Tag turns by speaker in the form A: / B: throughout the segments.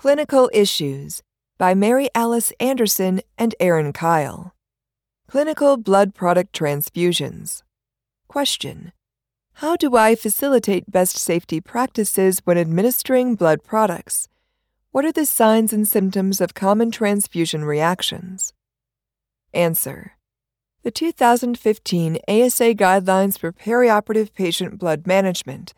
A: Clinical Issues by Mary Alice Anderson and Aaron Kyle. Clinical Blood Product Transfusions. Question How do I facilitate best safety practices when administering blood products? What are the signs and symptoms of common transfusion reactions? Answer The 2015 ASA Guidelines for Perioperative Patient Blood Management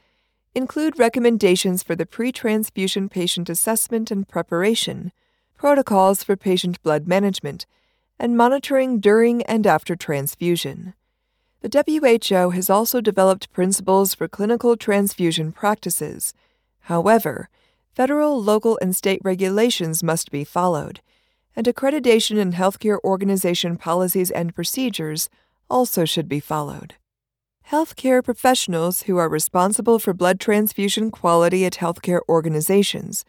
A: include recommendations for the pre transfusion patient assessment and preparation, protocols for patient blood management, and monitoring during and after transfusion. The WHO has also developed principles for clinical transfusion practices. However, federal, local, and state regulations must be followed, and accreditation and healthcare organization policies and procedures also should be followed. Healthcare professionals who are responsible for blood transfusion quality at healthcare organizations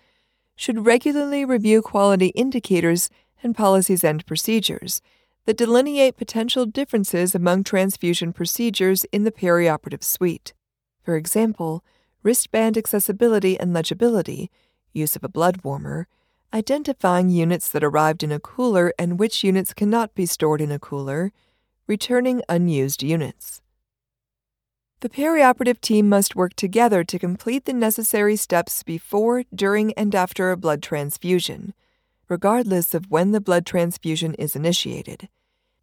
A: should regularly review quality indicators and policies and procedures that delineate potential differences among transfusion procedures in the perioperative suite. For example, wristband accessibility and legibility, use of a blood warmer, identifying units that arrived in a cooler and which units cannot be stored in a cooler, returning unused units. The perioperative team must work together to complete the necessary steps before, during, and after a blood transfusion, regardless of when the blood transfusion is initiated,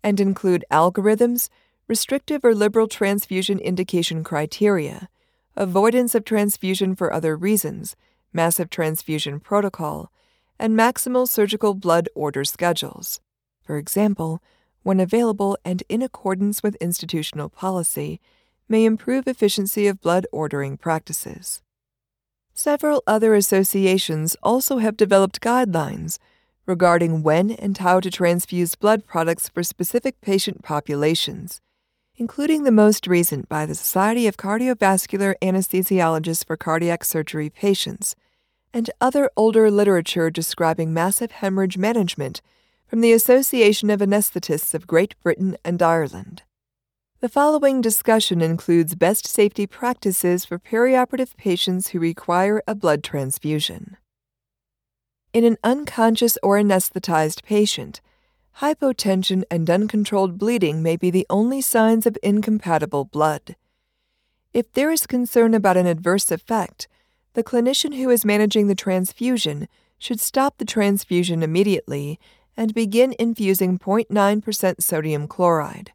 A: and include algorithms, restrictive or liberal transfusion indication criteria, avoidance of transfusion for other reasons, massive transfusion protocol, and maximal surgical blood order schedules. For example, when available and in accordance with institutional policy, may improve efficiency of blood ordering practices. Several other associations also have developed guidelines regarding when and how to transfuse blood products for specific patient populations, including the most recent by the Society of Cardiovascular Anesthesiologists for Cardiac Surgery Patients, and other older literature describing massive hemorrhage management from the Association of Anesthetists of Great Britain and Ireland. The following discussion includes best safety practices for perioperative patients who require a blood transfusion. In an unconscious or anesthetized patient, hypotension and uncontrolled bleeding may be the only signs of incompatible blood. If there is concern about an adverse effect, the clinician who is managing the transfusion should stop the transfusion immediately and begin infusing 0.9% sodium chloride.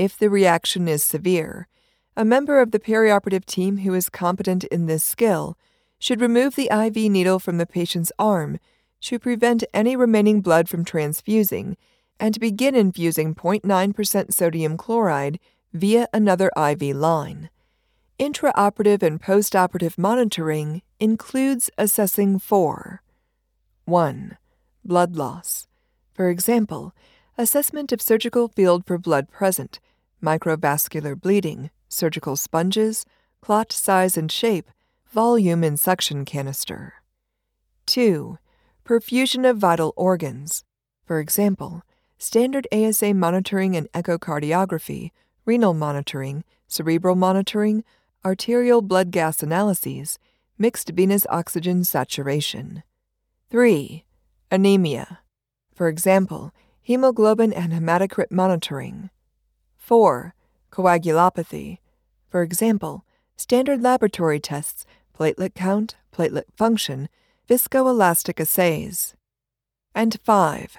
A: If the reaction is severe, a member of the perioperative team who is competent in this skill should remove the IV needle from the patient's arm to prevent any remaining blood from transfusing and begin infusing 0.9% sodium chloride via another IV line. Intraoperative and postoperative monitoring includes assessing for 1. Blood loss. For example, assessment of surgical field for blood present microvascular bleeding, surgical sponges, clot size and shape, volume in suction canister. 2. Perfusion of vital organs. For example, standard ASA monitoring and echocardiography, renal monitoring, cerebral monitoring, arterial blood gas analyses, mixed venous oxygen saturation. 3. Anemia. For example, hemoglobin and hematocrit monitoring. 4. Coagulopathy. For example, standard laboratory tests, platelet count, platelet function, viscoelastic assays. And 5.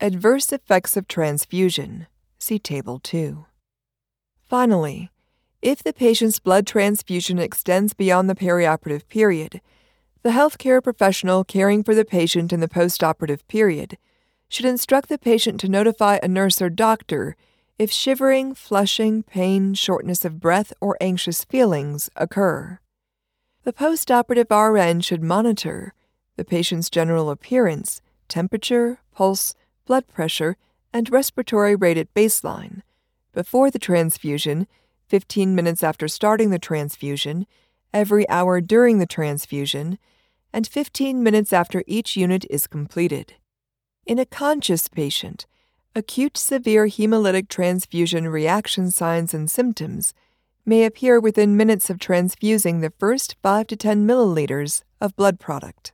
A: Adverse effects of transfusion. See Table 2. Finally, if the patient's blood transfusion extends beyond the perioperative period, the healthcare professional caring for the patient in the postoperative period should instruct the patient to notify a nurse or doctor if shivering, flushing, pain, shortness of breath, or anxious feelings occur. The postoperative RN should monitor the patient's general appearance, temperature, pulse, blood pressure, and respiratory rate at baseline before the transfusion, 15 minutes after starting the transfusion, every hour during the transfusion, and 15 minutes after each unit is completed. In a conscious patient, Acute severe hemolytic transfusion reaction signs and symptoms may appear within minutes of transfusing the first 5 to 10 milliliters of blood product.